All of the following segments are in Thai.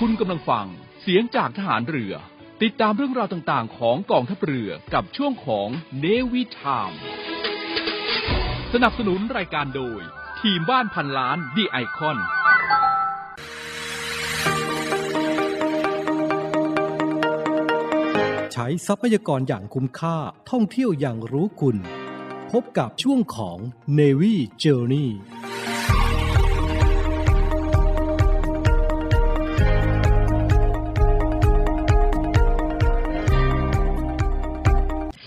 คุณกำลังฟังเสียงจากทหารเรือ ติดตามเรื่องราวต่างๆ ของกองทัพเรือกับช่วงของเนวิทามสนับสนุนรายการโดย ทีมบ้านพันล้านดีไอคอนใช้ทรัพยากรอย่างคุ้มค่าท่องเที่ยวอย่างรู้คุณ พบกับช่วงของ Navy Journey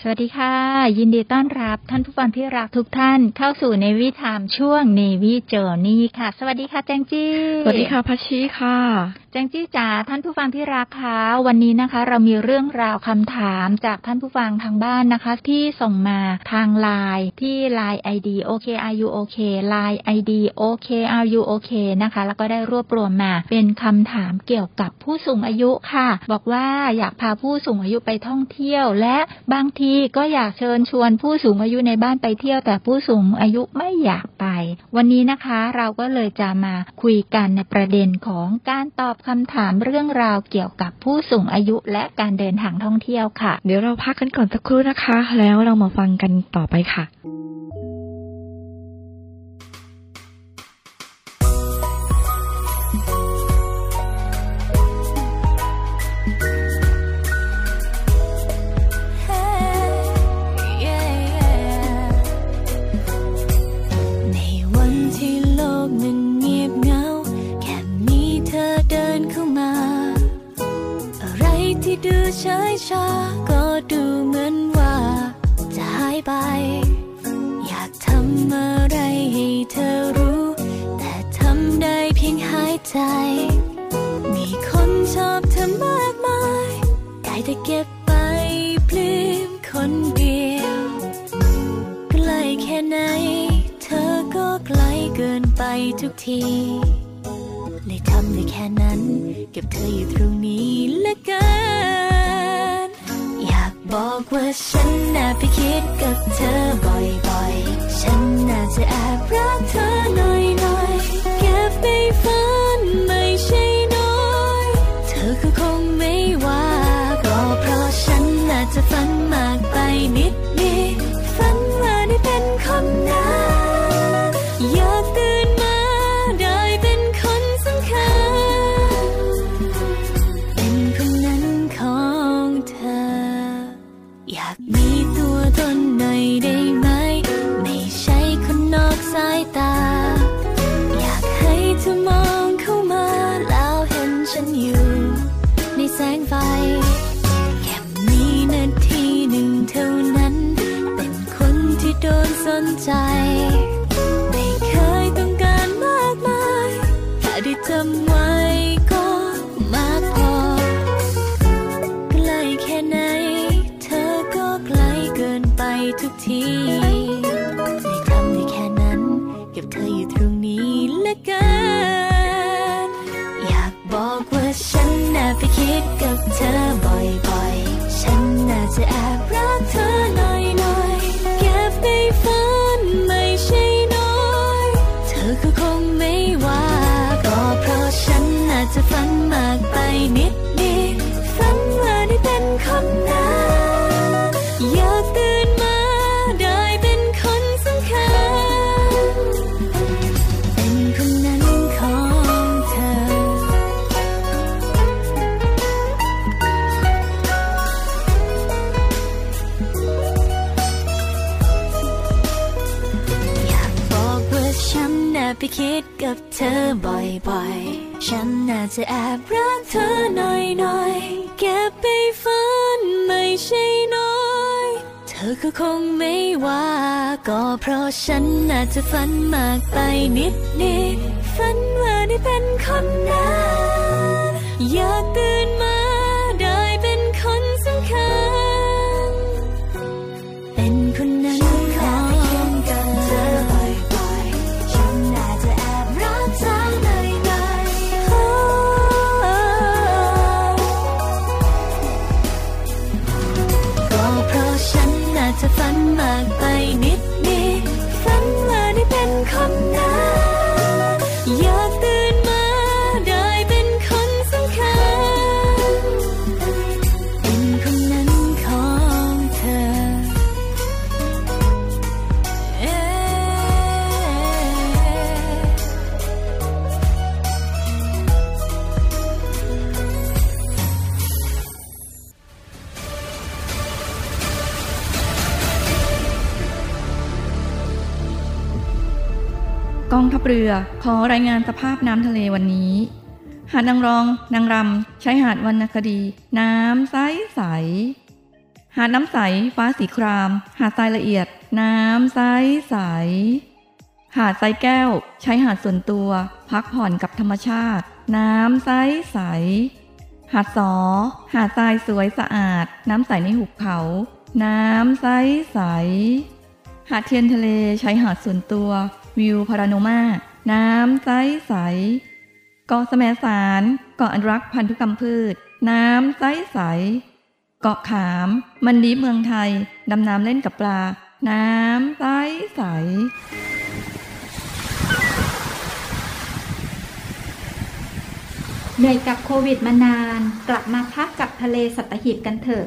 สวัสดีค่ะ ยินดีต้อนรับท่านผู้ฟังที่รักทุกท่านเข้าสู่ในวิถามช่วงเนวิเจอร์นี่ค่ะ สวัสดีค่ะแจงจี้ สวัสดีค่ะพัชชีค่ะแจงจี้จ๋าท่านผู้ฟังที่รักค่ะวันนี้นะคะ เรามีเรื่องราวคำถามจากท่านผู้ฟังทางบ้านนะคะ ที่ส่งมาทางไลน์ที่ไลน์ ID OKRU OK ไลน์ ID OKRU OK นะคะ แล้วก็ได้รวบรวมมา เป็นคำถามเกี่ยวกับผู้สูงอายุค่ะ บอกว่าอยากพาผู้สูงอายุไปท่องเที่ยวและบางทีก็อยากเชิญชวนผู้สูงอายุในบ้านไปเที่ยวแต่ผู้สูงอายุไม่อยากไป วันนี้นะคะเราก็เลยจะมาคุยกันในประเด็นของการตอบคำถามเรื่องราวเกี่ยวกับผู้สูงอายุและการเดินทางท่องเที่ยวค่ะ เดี๋ยวเราพักกันก่อนสักครู่นะคะ แล้วเรามาฟังกันต่อไปค่ะ เฉยชาก็ดูเหมือนว่าจะหายไป คิดกับเธอบ่อยๆ ฉันน่าจะแอบรักเธอหน่อยๆ เก็บไปฝันไม่ใช่น้อย เธอก็คงไม่ว่า ก็เพราะฉันน่าจะฝันมากไปนิดนิดฝันว่าได้เป็นคนนั้นอยากตื่น เรือขอรายงานสภาพน้ำทะเลวันนี้ หาดนางรอง นางรำชายหาดวรรณคดี น้ำใสใส หาดน้ำใส ฟ้าสีคราม หาดทรายละเอียด น้ำใสใส หาดทรายแก้ว ใช้หาดส่วนตัว พักผ่อนกับธรรมชาติ น้ำใสใส หาดสอ หาดทรายสวยสะอาด น้ำใสในหุบเขา น้ำใสใส หาดเทียนทะเลใช้หาดส่วนตัว วิวพาราโนมา น้ำใสใสเกาะแสมสารเกาะอนุรักษ์พันธุกรรมพืช น้ำใสใสเกาะขาม มันดีเมืองไทย ดำน้ำเล่นกับปลา น้ำใสใสเหนื่อยกับโควิดมานาน กลับมาพักกับทะเลสัตหีบกันเถอะ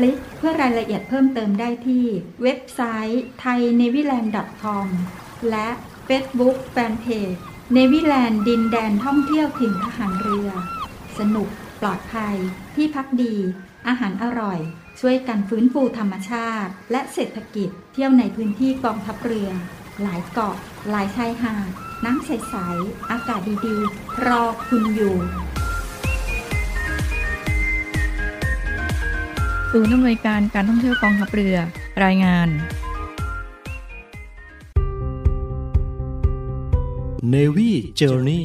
คลิกเพื่อรายละเอียดเพิ่มเติมได้ที่ เว็บไซต์ thainewiland.com และ Facebook Fanpage เนวิแลนด์ดินแดนท่องเที่ยวถิ่นทหารเรือ สนุกปลอดภัย ที่พักดี อาหารอร่อย ช่วยกันฟื้นฟูธรรมชาติ และเศรษฐกิจ เที่ยวในพื้นที่กองทัพเรือ หลายเกาะ หลายชายหาด น้ำใส ๆ อากาศดี ๆ รอคุณอยู่ ศูนย์อำนวยการการท่องเที่ยวกองทัพเรือ รายงาน Navy Journey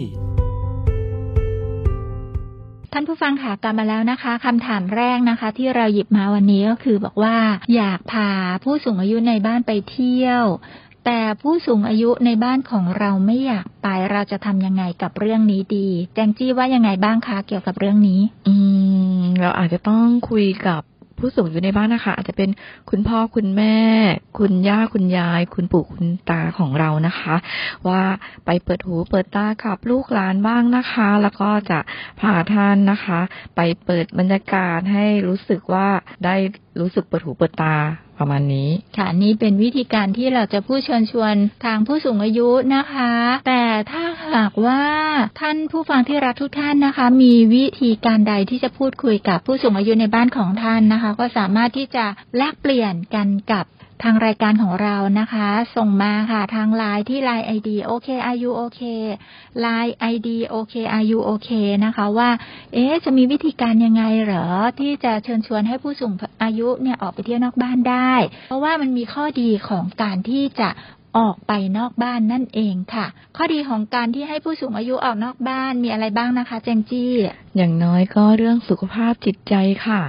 ท่านผู้ฟังค่ะกลับมาแล้วนะคะคำถามแรกนะคะ ที่เราหยิบมาวันนี้ก็คือบอกว่าอยากพาผู้สูงอายุในบ้านไปเที่ยว แต่ผู้สูงอายุในบ้านของเราไม่อยากไปเราจะทำยังไงกับเรื่องนี้ดีแจงจี้ว่ายังไงบ้างคะเกี่ยวกับเรื่องนี้ อืมเราอาจจะต้องคุยกับ ผู้สูงอยู่ในบ้านนะคะ อาจจะเป็นคุณพ่อคุณแม่ คุณย่าคุณยาย คุณปู่คุณตาของเรานะคะ ว่าไปเปิดหูเปิดตากับลูกหลานบ้างนะคะ แล้วก็จะพาท่านนะคะ ไปเปิดบรรยากาศให้รู้สึกว่าได้รู้สึกเปิดหูเปิดตา ประมาณนี้ ค่ะนี่เป็นวิธีการที่เราจะพูดเชิญชวนทางผู้สูงอายุนะคะ แต่ถ้าหากว่าท่านผู้ฟังที่รักทุกท่านนะคะ มีวิธีการใดที่จะพูดคุยกับผู้สูงอายุในบ้านของท่านนะคะ ก็สามารถที่จะแลกเปลี่ยนกันกับ ทางรายการของเรานะคะ ส่งมาค่ะ ทางไลน์ที่ไลน์ ID โอเคอายุโอเคไลน์ ID โอเคอายุโอเคนะคะ ว่า เอ๊จะมีวิธีการยังไงเหรอ ที่จะเชิญชวนให้ผู้สูงอายุเนี่ยออกไปเที่ยวนอกบ้านได้ เพราะว่ามันมีข้อดีของการที่จะออกไปนอกบ้านนั่นเองค่ะ ข้อดีของการที่ให้ผู้สูงอายุออกนอกบ้านมีอะไรบ้างนะคะ เจงจี้ อย่างน้อยก็เรื่องสุขภาพจิตใจค่ะ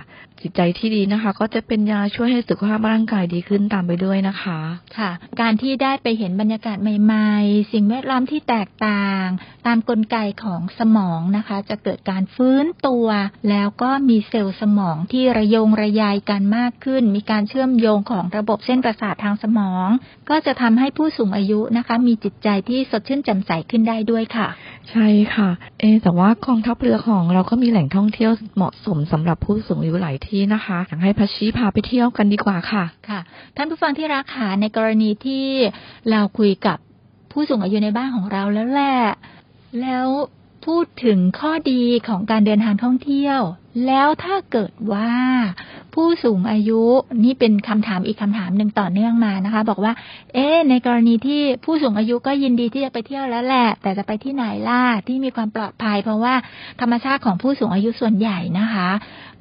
จิตใจที่ดีนะคะ ก็จะเป็นยาช่วยให้สุขภาพร่างกายดีขึ้นตามไปด้วยนะคะ ค่ะ การที่ได้ไปเห็นบรรยากาศใหม่ ๆ สิ่งแวดล้อมที่แตกต่าง ตามกลไกของสมองนะคะ จะเกิดการฟื้นตัว แล้วก็มีเซลล์สมองที่ระยงระยายกันมากขึ้น มีการเชื่อมโยงของระบบเส้นประสาททางสมอง ก็จะทำให้ผู้สูงอายุนะคะ มีจิตใจที่สดชื่นแจ่มใสขึ้นได้ด้วยค่ะ ใช่ค่ะ เอะแต่ว่ากองทัพเรือของเราก็มีแหล่งท่องเที่ยวเหมาะสมสำหรับผู้สูงอายุหลายที่นะคะอยากให้พัชชีพาไปเที่ยวกันดีกว่าค่ะค่ะ ท่านผู้ฟังที่รักค่ะในกรณีที่เราคุยกับผู้สูงอายุในบ้านของเราแล้วแหละแล้วพูดถึงข้อดีของการเดินทางท่องเที่ยว แล้วถ้าเกิดว่าผู้สูงอายุนี่เป็นคำถามอีกคำถามหนึ่งต่อเนื่องมานะคะ บอกว่า เอ๊ะในกรณีที่ผู้สูงอายุก็ยินดีที่จะไปเที่ยวแล้วแหละ แต่จะไปที่ไหนล่ะที่มีความปลอดภัย เพราะว่าธรรมชาติของผู้สูงอายุส่วนใหญ่นะคะ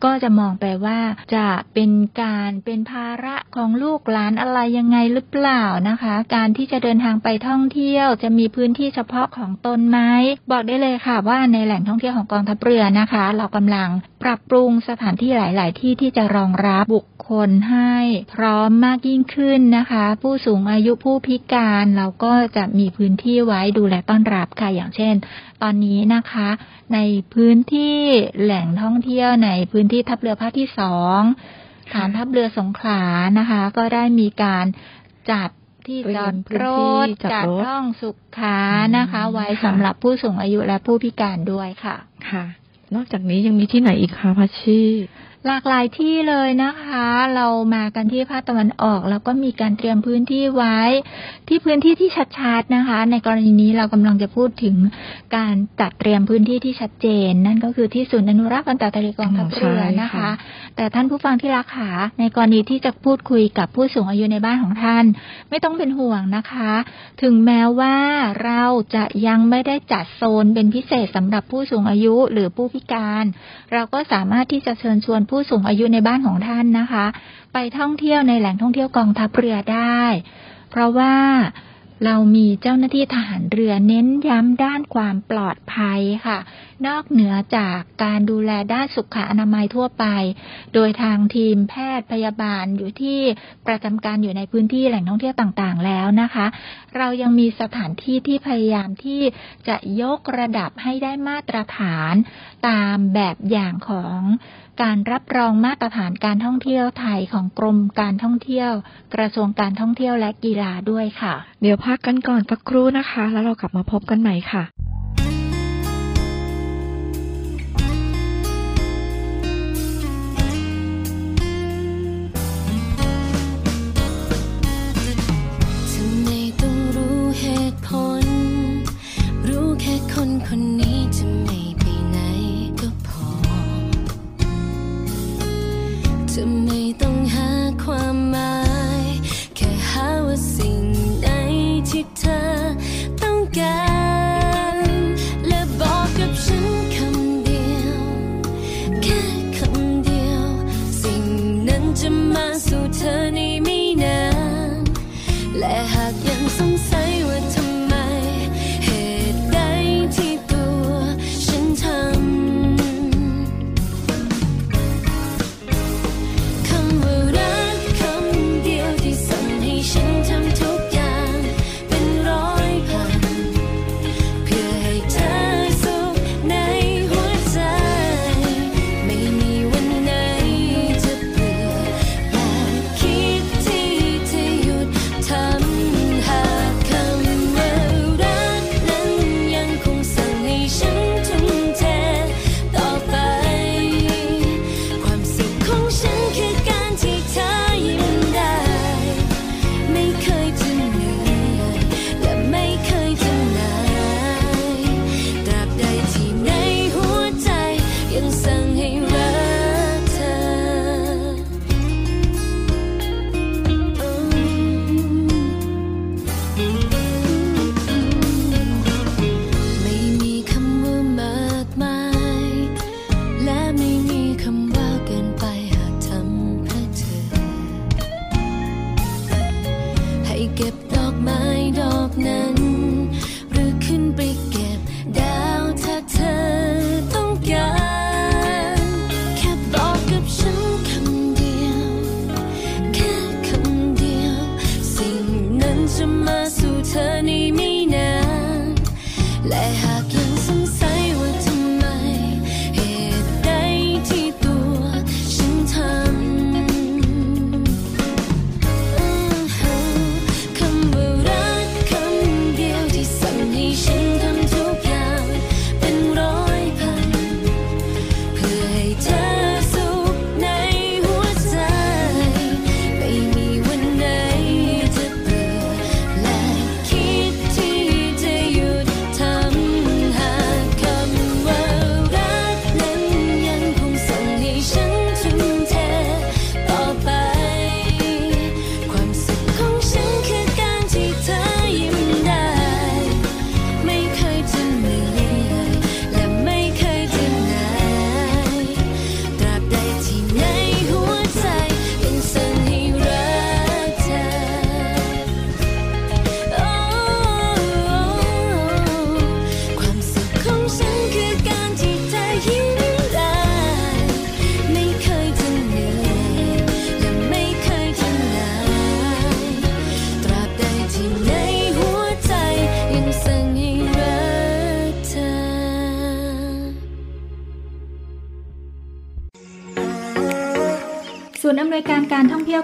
ก็จะมองไปว่าจะเป็นการเป็นภาระของลูกหลานอะไรยังไงหรือเปล่านะคะ การที่จะเดินทางไปท่องเที่ยว จะมีพื้นที่เฉพาะของตนไหมบอกได้เลยค่ะว่าในแหล่งท่องเที่ยวของกองทัพเรือนะคะ เรากำลังปรับปรุงสถานที่หลาย ๆ ที่ที่จะรองรับบุคคลให้พร้อมมากยิ่งขึ้นนะคะ ผู้สูงอายุผู้พิการเราก็จะมีพื้นที่ไว้ดูแลต้อนรับค่ะอย่างเช่น ตอนนี้นะคะ ในพื้นที่แหล่งท่องเที่ยวในพื้นที่ทัพเรือภาคที่สองฐานทัพเรือสงขลานะคะ ก็ได้มีการจัดที่เตรีจยอมดพื้นรที่ถจอดจัดรถห้องสุขานะคะอืมไว้ค่ะสำหรับผู้สูงอายุและผู้พิการด้วยค่ะค่ะ นอกจากนี้ยังมีที่ไหนอีกคะพัชชี หลากหลายที่เลยนะคะ เรามากันที่ภาคตะวันออก แล้วก็มีการเตรียมพื้นที่ไว้ ที่พื้นที่ที่ชัดๆนะคะ ในกรณีนี้เรากำลังจะพูดถึงการจัดเตรียมพื้นที่ที่ชัดเจน นั่นก็คือที่ศูนย์อนุรักษ์พันธุ์ทะเลกองทัพเรือนะคะ แต่ท่านผู้ฟังที่รักขาในกรณีที่จะพูดคุยกับผู้สูงอายุในบ้านของท่าน ไม่ต้องเป็นห่วงนะคะ ถึงแม้ว่าเราจะยังไม่ได้จัดโซนเป็นพิเศษสำหรับผู้สูงอายุหรือผู้พิการ เราก็สามารถที่จะเชิญชวนผู้สูงอายุในบ้านของท่านนะคะ ไปท่องเที่ยวในแหล่งท่องเที่ยวกองทัพเรือได้ เพราะว่า เรามีเจ้าหน้าที่ทหารเรือเน้นย้ำด้านความปลอดภัยค่ะ นอกเหนือจากการดูแลด้านสุขอนามัยทั่วไป โดยทางทีมแพทย์พยาบาลอยู่ที่ประจำการอยู่ในพื้นที่แหล่งท่องเที่ยวต่างๆ แล้วนะคะ เรายังมีสถานที่ที่พยายามที่จะยกระดับให้ได้มาตรฐานตามแบบอย่างของ การรับรองมาตรฐานการท่องเที่ยวไทยของกรมการท่องเที่ยว กระทรวงการท่องเที่ยวและกีฬาด้วยค่ะ เดี๋ยวพักกันก่อนสักครู่นะคะ แล้วเรากลับมาพบกันใหม่ค่ะทำไมต้องรู้เหตุผล รู้แค่คนคนนี้ จะมาสู่เธอในไม่นานและ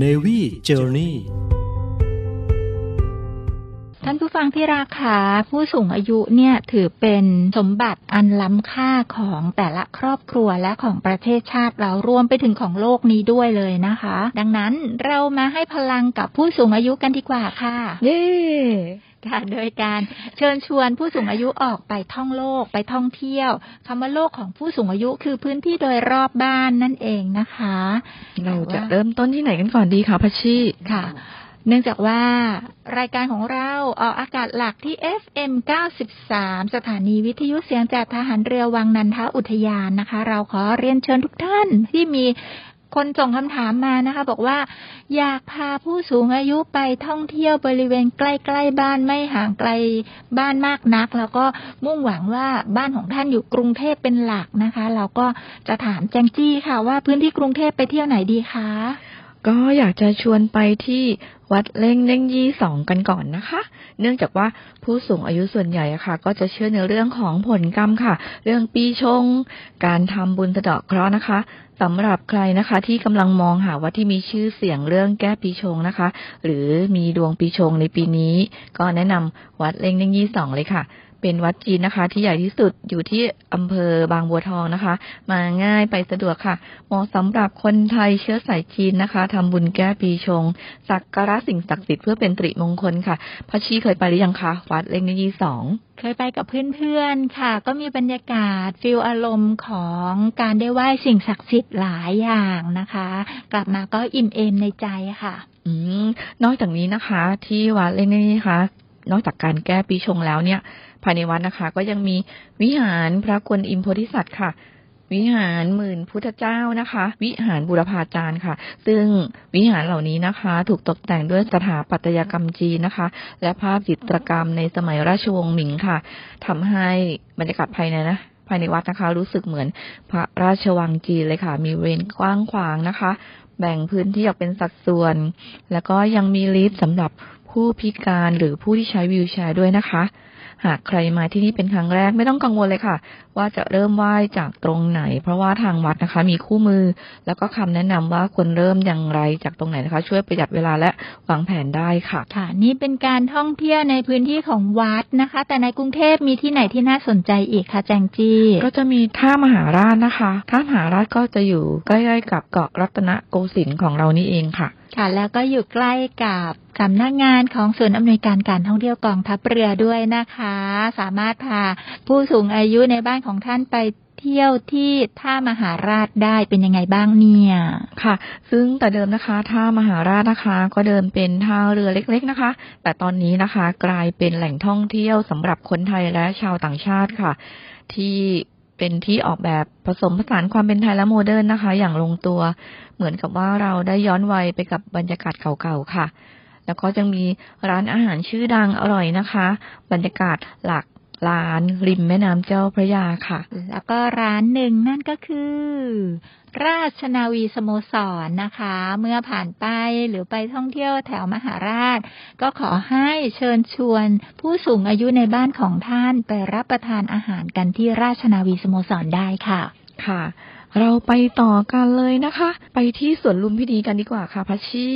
Navy Journey ท่านผู้ฟังที่ราคาผู้สูงอายุเนี่ยถือเป็นสมบัติอันล้ำค่าของแต่ละครอบครัวและของประเทศชาติเรารวมไปถึงของโลกนี้ด้วยเลยนะคะ ดังนั้นเรามาให้พลังกับผู้สูงอายุกันดีกว่าค่ะเย้ ค่ะโดยการเชิญชวนผู้สูงอายุออกไปท่องโลกไปท่องเที่ยวคำว่าโลกของผู้สูงอายุคือพื้นที่โดยรอบบ้านนั่นเองนะคะ เราจะเริ่มต้นที่ไหนกันก่อนดีคะพัชชีค่ะเนื่องจากว่ารายการของเราออกอากาศหลักที่ FM 93 สถานีวิทยุเสียงจากทหารเรือวังนันทอุทยานนะคะ เราขอเรียนเชิญทุกท่านที่มี คนส่งคำถามมานะคะ บอกว่า อยากพาผู้สูงอายุไปท่องเที่ยวบริเวณใกล้ๆบ้านไม่ห่างไกลบ้านมากนัก แล้วก็มุ่งหวังว่าบ้านของท่านอยู่กรุงเทพเป็นหลักนะคะ เราก็จะถามแจงจี้ค่ะว่าพื้นที่กรุงเทพไปเที่ยวไหนดีคะ ก็อยากจะชวนไปที่วัดเล่งเล่งยี่สองกันก่อนนะคะ เนื่องจากว่าผู้สูงอายุส่วนใหญ่อะค่ะ ก็จะเชื่อในเรื่องของผลกรรมค่ะ เรื่องปีชง การทำบุญสะเดาะเคราะห์นะคะสำหรับใครนะคะ ที่กำลังมองหาวัดที่มีชื่อเสียงเรื่องแก้ปีชงนะคะ หรือมีดวงปีชงในปีนี้ ก็แนะนำวัดเล่งเล่งยี่สองเลยค่ะ เป็นวัดจีนนะคะ ที่ใหญ่ที่สุดอยู่ที่อำเภอบางบัวทองนะคะ มาง่ายไปสะดวกค่ะเหมาะสำหรับคนไทยเชื้อสายจีนนะคะทำบุญแก้ปีชง สักการะสิ่งศักดิ์สิทธิ์เพื่อเป็นตริมงคลค่ะพัชชีเคยไปหรือยังคะ วัดเล่งเล่งยี่สองเคยไปกับเพื่อนๆค่ะ ก็มีบรรยากาศฟิลอารมณ์ของการได้ไหว้สิ่งศักดิ์สิทธิ์หลายอย่างนะคะ กลับมาก็อิ่มเอมในใจค่ะ อืมนอกจากนี้นะคะ ที่วัดเล่งเล่งนี่นะคะนอกจากการแก้ปีชงแล้วเนี่ย ภายในวัดนะคะ ก็ยังมีวิหารพระกวนอิมโพธิสัตว์ค่ะ วิหารหมื่นพุทธเจ้านะคะ วิหารบุรพาจารย์ค่ะ ซึ่งวิหารเหล่านี้นะคะ ถูกตกแต่งด้วยสถาปัตยกรรมจีนนะคะ และภาพจิตรกรรมในสมัยราชวงศ์หมิงค่ะทำให้บรรยากาศภายในนะภายในวัดนะคะ รู้สึกเหมือนพระราชวังจีนเลยค่ะ มีเวรกว้างขวางนะคะ แบ่งพื้นที่ออกเป็นสัดส่วน แล้วก็ยังมีลิฟต์สำหรับผู้พิการหรือผู้ที่ใช้วีลแชร์ด้วยนะคะ หากใครมาที่นี่เป็นครั้งแรกไม่ต้องกังวลเลยค่ะ ว่าจะเริ่มไหว้จากตรงไหน เพราะว่าทางวัดนะคะ มีคู่มือ แล้วก็คำแนะนำว่าควรเริ่มอย่างไรจากตรงไหนนะคะ ช่วยประหยัดเวลาและวางแผนได้ค่ะ ค่ะ นี่เป็นการท่องเที่ยวในพื้นที่ของวัดนะคะ แต่ในกรุงเทพมีที่ไหนที่น่าสนใจอีกคะแจงจี้ ก็จะมีท่ามหาราชนะคะท่ามหาราชก็จะอยู่ใกล้ๆกับเกาะรัตนโกสินทร์ของเรานี่เองค่ะ ค่ะ แล้วก็อยู่ใกล้กับสำนักงานของศูนอำนวยการการท่องเที่ยวกองทัพเรือด้วยนะคะ สามารถพาผู้สูงอายุในบ้านของท่านไปเที่ยวที่ท่ามหาราชได้เป็นยังไงบ้างเนี่ยค่ะ ซึ่งแต่เดิมนะคะท่ามหาราชนะคะ ก็เดิมเป็นท่าเรือเล็ก ๆนะคะ แต่ตอนนี้นะคะ กลายเป็นแหล่งท่องเที่ยวสำหรับคนไทยและชาวต่างชาติค่ะ ที่ เป็นที่ออกแบบผสมผสานความเป็นไทยและโมเดิร์นนะคะ อย่างลงตัว เหมือนกับว่าเราได้ย้อนวัยไปกับบรรยากาศเก่าๆค่ะ แล้วก็จะมีร้านอาหารชื่อดังอร่อยนะคะ บรรยากาศหลักร้านริมแม่น้ำเจ้าพระยาค่ะ แล้วก็ร้านหนึ่งนั่นก็คือ ราชนาวีสโมสรนะคะ เมื่อผ่านไปหรือไปท่องเที่ยวแถวมหาราช ก็ขอให้เชิญชวนผู้สูงอายุในบ้านของท่านไปรับประทานอาหารกันที่ราชนาวีสโมสรได้ค่ะ ค่ะ เราไปต่อกันเลยนะคะ ไปที่สวนลุมพินีกันดีกว่าค่ะพัชชี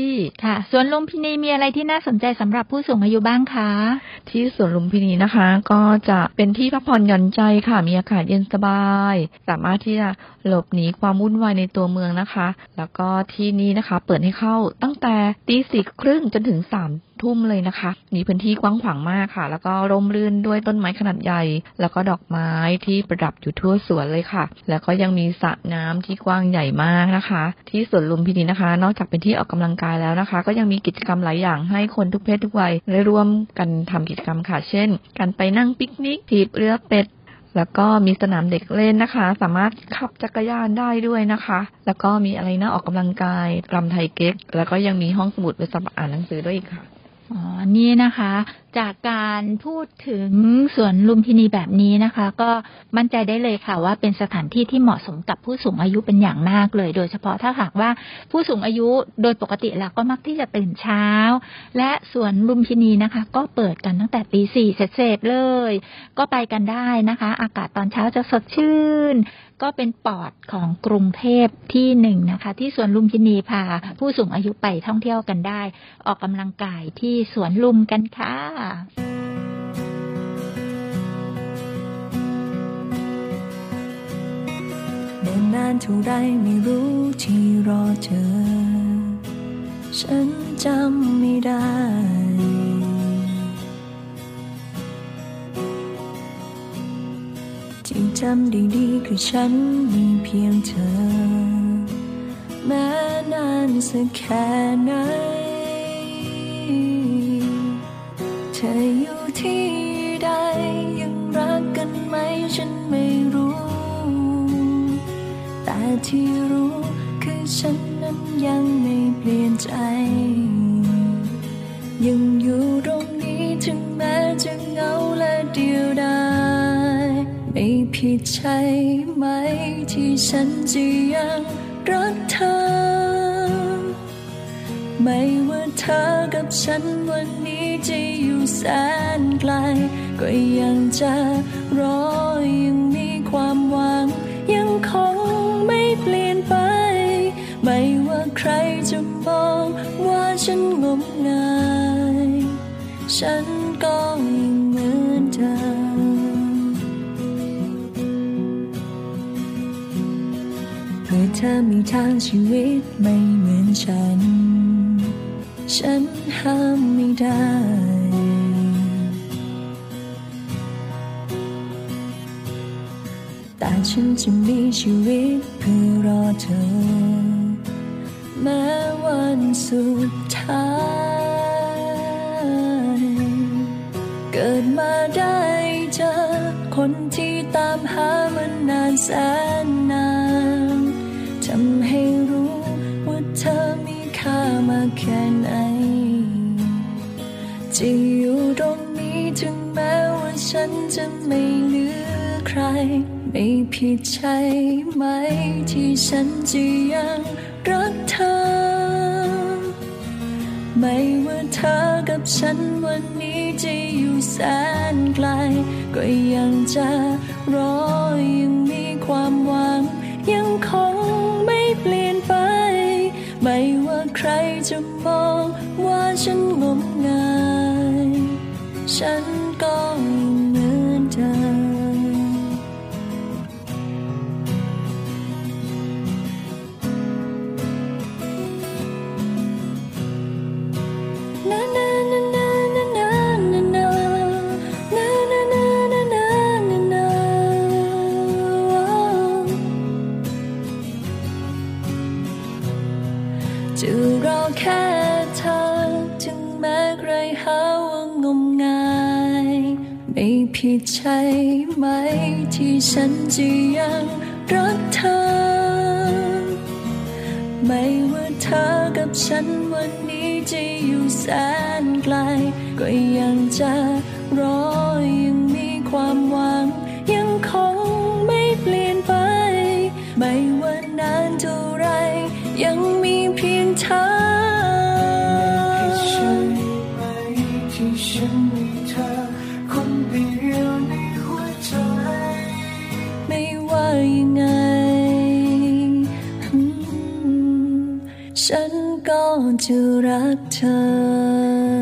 ค่ะส่วนลุมพินีมีอะไรที่น่าสนใจสำหรับผู้สูงอายุบ้างคะที่สวนลุมพินีนะคะ ก็จะเป็นที่พักผ่อนหย่อนใจค่ะมีอากาศเย็นสบาย สามารถที่จะหลบหนีความวุ่นวายในตัวเมืองนะคะ แล้วก็ที่นี่นะคะ เปิดให้เข้าตั้งแต่ตีสี่ครึ่งจนถึงสาม ทุ่มเลยนะคะ มีพื้นที่กว้างขวางมากค่ะ แล้วก็ร่มรื่นด้วยต้นไม้ขนาดใหญ่ แล้วก็ดอกไม้ที่ประดับอยู่ทั่วสวนเลยค่ะ แล้วก็ยังมีสระน้ำที่กว้างใหญ่มากนะคะ ที่สวนลุมพินีนะคะ นอกจากเป็นที่ออกกำลังกายแล้วนะคะ ก็ยังมีกิจกรรมหลายอย่างให้คนทุกเพศทุกวัยได้ร่วมกันทำกิจกรรมค่ะ เช่น การไปนั่งปิกนิกถีบเรือเป็ดแล้วก็มีสนามเด็กเล่นนะคะ สามารถขับจักรยานได้ด้วยนะคะ แล้วก็มีอะไรนะออกกำลังกายรำไทยเก๊ก แล้วก็ยังมีห้องสมุดไว้สำหรับอ่านหนังสือด้วยอีกค่ะ อ๋อ นี่นะคะ จากการพูดถึงสวนลุมพินีแบบนี้นะคะ ก็มั่นใจได้เลยค่ะว่าเป็นสถานที่ที่เหมาะสมกับผู้สูงอายุเป็นอย่างมากเลย โดยเฉพาะถ้าหากว่าผู้สูงอายุโดยปกติแล้วก็มักที่จะตื่นเช้า และสวนลุมพินีนะคะ ก็เปิดกันตั้งแต่ตีสี่เสร็จเลย ก็ไปกันได้นะคะ อากาศตอนเช้าจะสดชื่น ก็เป็นปอดของกรุงเทพที่หนึ่งนะคะ ที่สวนลุมพินีพา ผู้สูงอายุไปท่องเที่ยวกันได้ ออกกำลังกายที่สวนลุมกันค่ะเนิ่นนานเท่าไรไม่รู้ที่รอเธอ ฉันจำไม่ได้ ที่จำได้ดีคือฉันมีเพียงเธอ แม้นานสักแค่ไหน เธออยู่ที่ใดยังรักกันไหมฉันไม่รู้ แต่ที่รู้คือฉันนั้นยังไม่เปลี่ยนใจ ยังอยู่ตรงนี้ถึงแม้จะเหงาและเดียวดาย ผิดใช่ไหมที่ฉันจะยังรักเธอ ไม่ว่าเธอกับฉันวันนี้จะอยู่แสนไกล ก็ยังจะรอยังมีความหวัง ยังคงไม่เปลี่ยนไป ไม่ว่าใครจะมองว่าฉันงมงาย ฉันก็ เธอมีทางชีวิตไม่เหมือนฉัน ฉันห้ามไม่ได้ แต่ฉันจะมีชีวิตเพื่อรอเธอ แม้วันสุดท้าย เกิดมาได้เจอคนที่ตามหามันนานแสนนาน จะอยู่ตรงนี้ถึงแม้ว่าฉันจะไม่เหลือใคร ไม่ผิดใช่ไหมที่ฉันจะยังรักเธอ ไม่ว่าเธอกับฉันวันนี้จะอยู่แสนไกล ก็ยังจะรอยังมีความหวัง ยังคงไม่เปลี่ยนไป ไม่ว่าใครจะมองว่าฉันงม ใช่ไหมที่ฉันจะยังรักเธอ ไม่ว่าเธอกับฉันวันนี้จะอยู่แสนไกล ก็ยังจะรอยังมีความหวังยัง ฉันก็จะรักเธอ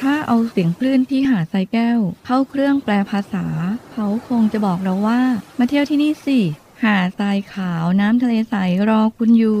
ถ้าเอาเสียงคลื่นที่หาดทรายแก้ว เข้าเครื่องแปลภาษา เขาคงจะบอกเราว่า มาเที่ยวที่นี่สิ หาดทรายขาวน้ำทะเลใสรอคุณอยู่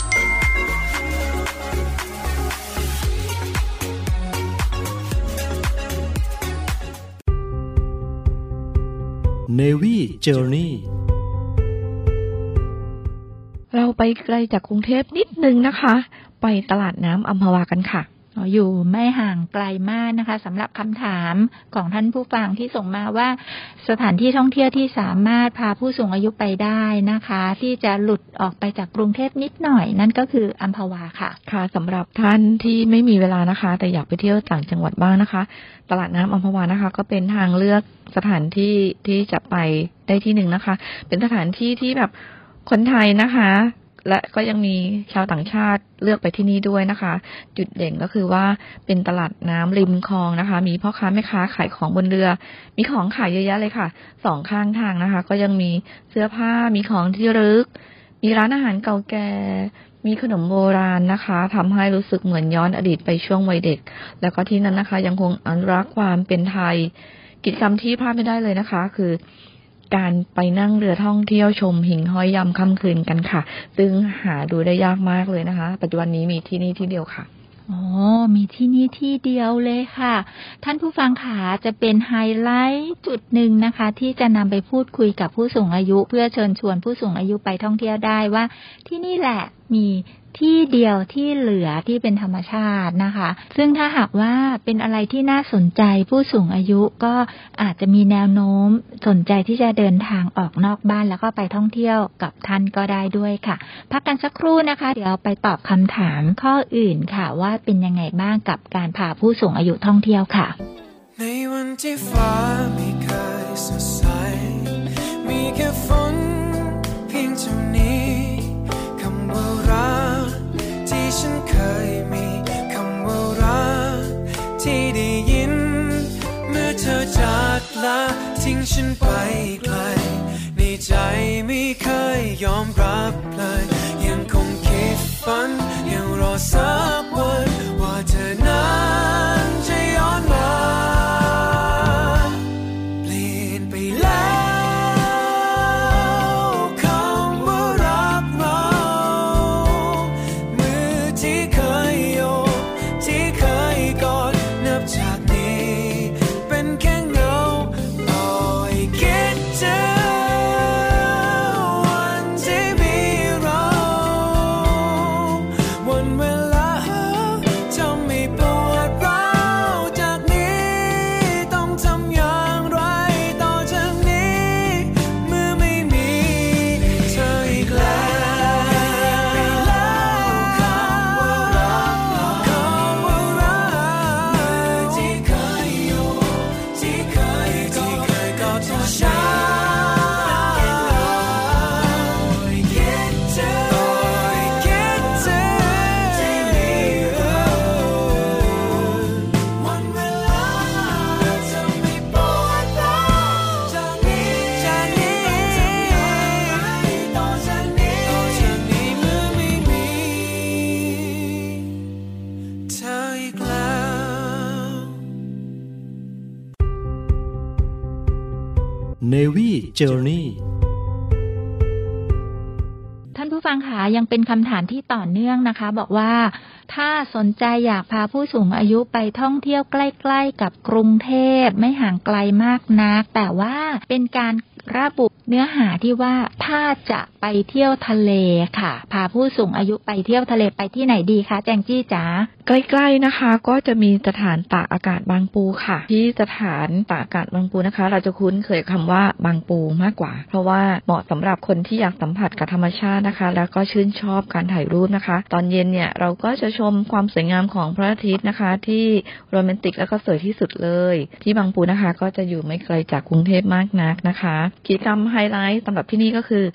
Navy Journey เราไปไกลจากกรุงเทพนิดนึงนะคะ ไปตลาดน้ำอัมพวากันค่ะ อยู่ไม่ห่างไกลมากนะคะสำหรับคำถามของท่านผู้ฟังที่ส่งมาว่า สถานที่ท่องเที่ยวที่สามารถพาผู้สูงอายุไปได้นะคะ ที่จะหลุดออกไปจากกรุงเทพนิดหน่อย นั่นก็คืออัมพวาค่ะ ค่ะสำหรับท่านที่ไม่มีเวลานะคะ แต่อยากไปเที่ยวต่างจังหวัดบ้างนะคะ ตลาดน้ำอัมพวานะคะ ก็เป็นทางเลือกสถานที่ที่จะไปได้ที่หนึ่งนะคะ เป็นสถานที่ที่แบบคนไทยนะคะ และก็ยังมีชาวต่างชาติเลือกไปที่นี่ด้วยนะคะ จุดเด่นก็คือว่าเป็นตลาดน้ำริมคลองนะคะ มีพ่อค้าแม่ค้าขายของบนเรือ มีของขายเยอะแยะเลยค่ะ สองข้างทางนะคะ ก็ยังมีเสื้อผ้ามีของที่ระลึก มีร้านอาหารเก่าแก่มีขนมโบราณนะคะทำให้รู้สึกเหมือนย้อนอดีตไปช่วงวัยเด็ก แล้วก็ที่นั้นนะคะ ยังคงอนุรักษ์ความเป็นไทย กิจกรรมที่พลาดไม่ได้เลยนะคะ คือ การไปนั่งเรือท่องเที่ยวชมหิ่งห้อยยามค่ำคืนกันค่ะ ซึ่งหาดูได้ยากมากเลยนะคะ ปัจจุบันนี้มีที่นี่ที่เดียวค่ะอ๋อ มีที่นี่ที่เดียวเลยค่ะ ท่านผู้ฟังขาจะเป็นไฮไลท์จุดหนึ่งนะคะ ที่จะนำไปพูดคุยกับผู้สูงอายุ เพื่อเชิญชวนผู้สูงอายุไปท่องเที่ยวได้ว่า ที่นี่แหละมี ที่เดียวที่เหลือที่เป็นธรรมชาตินะคะ ซึ่งถ้าหากว่าเป็นอะไรที่น่าสนใจผู้สูงอายุก็อาจจะมีแนวโน้มสนใจที่จะเดินทางออกนอกบ้านแล้วก็ไปท่องเที่ยวกับท่านก็ได้ด้วยค่ะ พักกันสักครู่นะคะ เดี๋ยวไปตอบคำถามข้ออื่นค่ะ ว่าเป็นยังไงบ้างกับการพาผู้สูงอายุท่องเที่ยวค่ะ ในวันที่ฟ้าไม่เคยสดใสมีแค่ฝนเพียงเท่านี้คำว่ารัก ฉันเคยมีคำว่ารักที่ได้ยิน เมื่อเธอจากลาทิ้งฉันไปไกล ในใจไม่เคยยอมรับเลย ยังคงคิดฝันยังรอสัก Navy Journey ท่านผู้ฟังคะยังเป็นคำถามที่ต่อเนื่องนะคะ บอกว่าถ้าสนใจอยากพาผู้สูงอายุไปท่องเที่ยวใกล้ ๆ กับกรุงเทพไม่ห่างไกลมากนัก แต่ว่าเป็นการระบุเนื้อหาที่ว่าถ้าจะไปเที่ยวทะเลค่ะ พาผู้สูงอายุไปเที่ยวทะเลไปที่ไหนดีคะแจงจี้จ๋าใกล้ๆนะคะก็จะมีสถานตากอากาศบางปูค่ะ ที่สถานตากอากาศบางปูนะคะ เราจะคุ้นเคยคำว่าบางปูมากกว่า เพราะว่าเหมาะสำหรับคนที่อยากสัมผัสกับธรรมชาตินะคะ แล้วก็ชื่นชอบการถ่ายรูปนะคะ ตอนเย็นเนี่ยเราก็จะชมความสวยงามของพระอาทิตย์นะคะ ที่โรแมนติกแล้วก็สวยที่สุดเลย ที่บางปูนะคะ ก็จะอยู่ไม่ไกลจากกรุงเทพมากนักนะคะกิจกรรมไฮไลท์สำหรับที่นี่ก็คือ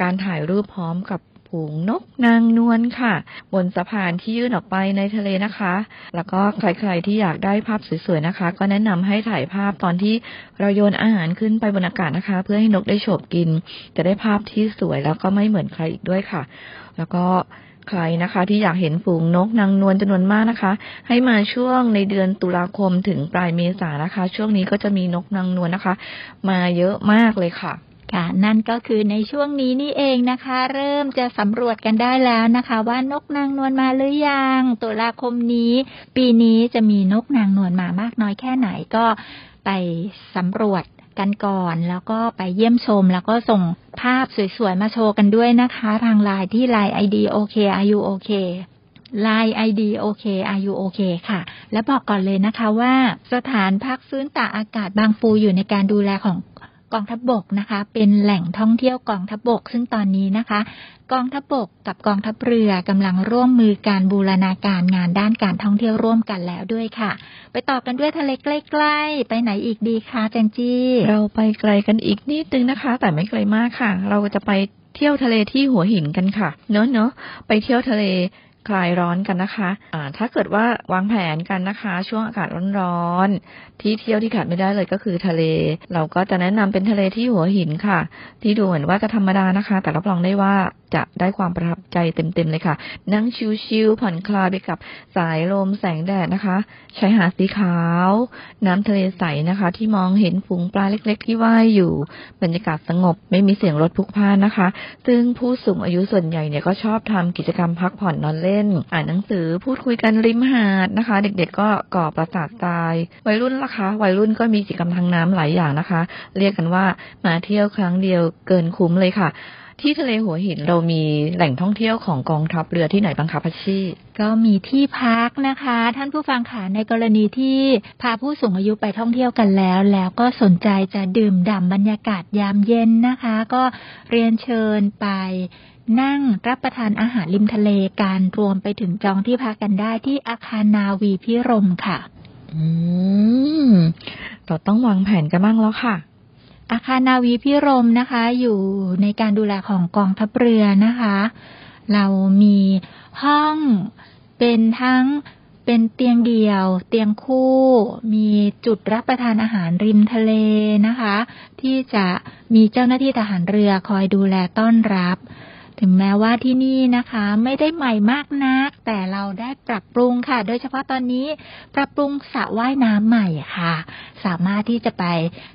การถ่ายรูปพร้อมกับ ฝูงนกนางนวลค่ะ บนสะพานที่ยื่นออกไปในทะเลนะคะ แล้วก็ใครๆที่อยากได้ภาพสวยๆนะคะ ก็แนะนำให้ถ่ายภาพตอนที่เราโยนอาหารขึ้นไปบนอากาศนะคะ เพื่อให้นกได้โฉบกิน จะได้ภาพที่สวยแล้วก็ไม่เหมือนใครอีกด้วยค่ะ แล้วก็ใครนะคะที่อยากเห็นฝูงนกนางนวลจำนวนมากนะคะ ให้มาช่วงในเดือนตุลาคมถึงปลายเมษานะคะ ช่วงนี้ก็จะมีนกนางนวลนะคะ มาเยอะมากเลยค่ะ ค่ะนั่นก็คือในช่วงนี้นี่เองนะคะ เริ่มจะสำรวจกันได้แล้วนะคะ ว่านกนางนวลมาหรือยังตุลาคมนี้ ปีนี้จะมีนกนางนวลมามากน้อยแค่ไหนก็ไปสำรวจกันก่อน แล้วก็ไปเยี่ยมชม แล้วก็ส่งภาพสวยๆ มาโชว์กันด้วยนะคะ ทางไลน์ที่ไลน์ ID โอเคอายุโอเคไลน์ ID โอเคอายุโอเคค่ะ และบอกก่อนเลยนะคะว่าสถานพักฟื้นตากอากาศบางปูอยู่ในการดูแลของ องทัพบบกนะคะ เป็นแหล่งท่องเที่ยวกองทัพบบก ซึ่งตอนนี้นะคะ กองทัพบบกกับกองทัพเรือกำลังร่วมมือการบูรณาการงานด้านการท่องเที่ยวร่วมกันแล้วด้วยค่ะ ไปต่อกันด้วยทะเลใกล้ๆไปไหนอีกดีคะแจงจี้เราไปไกลกันอีกนิดนึงนะคะ แต่ไม่ไกลมากค่ะ เราจะไปเที่ยวทะเลที่หัวหินกันค่ะ เนอะเนอะไปเที่ยวทะเล คลายร้อนกันนะคะะถ้าเกิดว่าวางแผนกันนะคะ ช่วงอากาศร้อนๆที่เที่ยวที่ขาดไม่ได้เลยก็คือทะเล เราก็จะแนะนำเป็นทะเลที่หัวหินค่ะ ที่ดูเหมือนว่าจะธรรมดานะคะ แต่รับรองได้ว่าจะได้ความประทับใจเต็มๆเลยค่ะ นั่งชิลๆผ่อนคลายไปกับสายลมแสงแดดนะคะชายหาดสีขาว น้ำทะเลใสนะคะ ที่มองเห็นฝูงปลาเล็กๆ ที่ว่ายอยู่ บรรยากาศสงบ ไม่มีเสียงรถพลุกพล่านนะคะ ซึ่งผู้สูงอายุส่วนใหญ่เนี่ยก็ชอบทำกิจกรรมพักผ่อนนอนเล่น อ่านหนังสือพูดคุยกันริมหาดนะคะ เด็กๆก็ก่อประสาททรายวัยรุ่นล่ะคะ วัยรุ่นก็มีกิจกรรมทางน้ำหลายอย่างนะคะ เรียกกันว่ามาเที่ยวครั้งเดียวเกินคุ้มเลยค่ะ ที่ทะเลหัวหินเรามีแหล่งท่องเที่ยวของกองทัพเรือที่ไหนบ้างคะพัชชีก็มีที่พักนะคะ ท่านผู้ฟังค่ะในกรณีที่พาผู้สูงอายุไปท่องเที่ยวกันแล้ว แล้วก็สนใจจะดื่มด่ำบรรยากาศยามเย็นนะคะ ก็เรียนเชิญไปนั่งรับประทานอาหารริมทะเลการรวมไปถึงจองที่พักกันได้ที่อาคารนาวีพิรมค่ะ อืม เราต้องวางแผนกันบ้างแล้วค่ะ อาคารนาวีพิรมนะคะ อยู่ในการดูแลของกองทัพเรือนะคะ เรามีห้องเป็นทั้งเป็นเตียงเดี่ยว เตียงคู่ มีจุดรับประทานอาหารริมทะเลนะคะ ที่จะมีเจ้าหน้าที่ทหารเรือคอยดูแลต้อนรับ ถึงแม้ว่าที่นี่นะคะ ไม่ได้ใหม่มากนัก แต่เราได้ปรับปรุงค่ะ โดยเฉพาะตอนนี้ปรับปรุงสระว่ายน้ำใหม่ค่ะ สามารถที่จะไป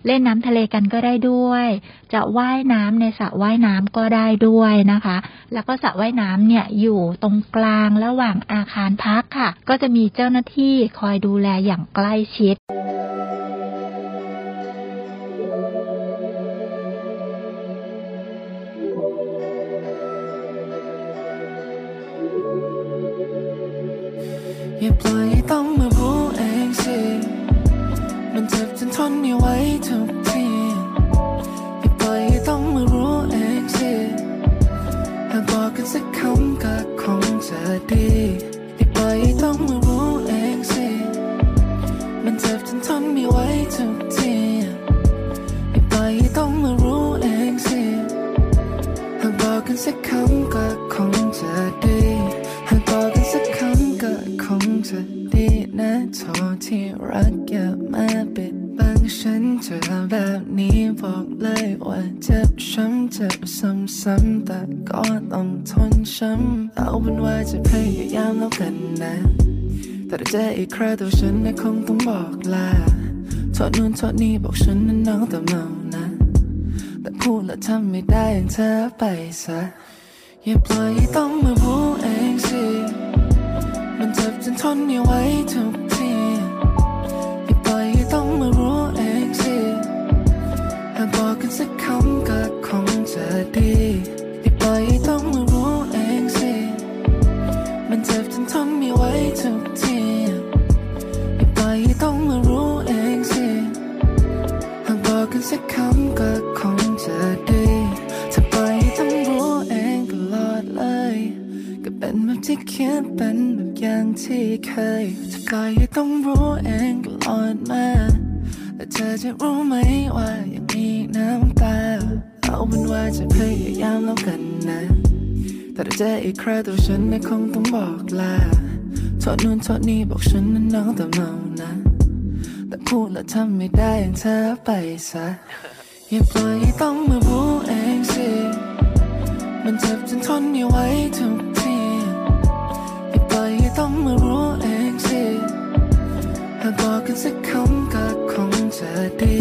เล่นน้ำทะเลกันก็ได้ด้วย จะว่ายน้ำในสระว่ายน้ำก็ได้ด้วยนะคะ แล้วก็สระว่ายน้ำเนี่ยอยู่ตรงกลางระหว่างอาคารพักค่ะ ก็จะมีเจ้าหน้าที่คอยดูแลอย่างใกล้ชิด อย่าปล่อยให้ต้องมารู้เองสิ มันเจ็บจนทนไม่ไหวทุกทีอย่าปล่อยให้ต้องมารู้เองสิ หากบอกกันสักคำก็คงจะดี ใครตัวฉันน่ะคงต้องบอกลาโทษนู่นโทษนี่บอกฉันนั้นน้องแต่เมานะ แต่พูดแล้วทำไม่ได้อย่างเธอไปซะ อย่าปล่อยต้องมารู้เองสิ มันเจ็บจนทนไม่ไหวทุก รู้ไหมว่ายังมีน้ำตา เอาเป็นว่าจะพยายามแล้วกันนะ แต่ถ้าเจออีกครั้งตัวฉันน่ะคงต้องบอกลาโทษนู่นโทษนี่บอกฉันนั้นน้องแต่เมานะ แต่พูดแล้วทำไม่ได้อย่างเธอไปซะ อย่าปล่อยให้ต้องมารู้เองสิ มันเจ็บจนทนไม่ไหวทุก อดี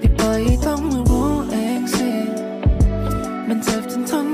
อย่ปล่อยต้องมารู้เองสิ มันเจ็บจนทน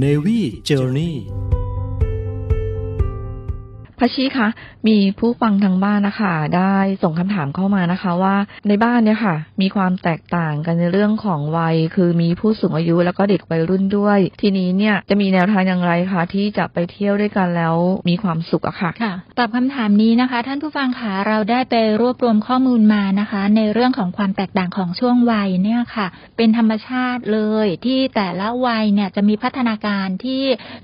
Navy Journey พระชีคะมีผู้ฟังทางบ้านนะคะ ได้ส่งคำถามเข้ามานะคะ ว่าในบ้านเนี่ยค่ะ มีความแตกต่างกันในเรื่องของวัย คือมีผู้สูงอายุแล้วก็เด็กวัยรุ่นด้วย ทีนี้เนี่ยจะมีแนวทางอย่างไรคะที่จะไปเที่ยวด้วยกันแล้วมีความสุขอะค่ะค่ะตอบคำถามนี้นะคะ ท่านผู้ฟังคะเราได้ไปรวบรวมข้อมูลมานะคะ ในเรื่องของความแตกต่างของช่วงวัยเนี่ยค่ะ เป็นธรรมชาติเลยที่แต่ละวัยเนี่ยจะมีพัฒนาการที่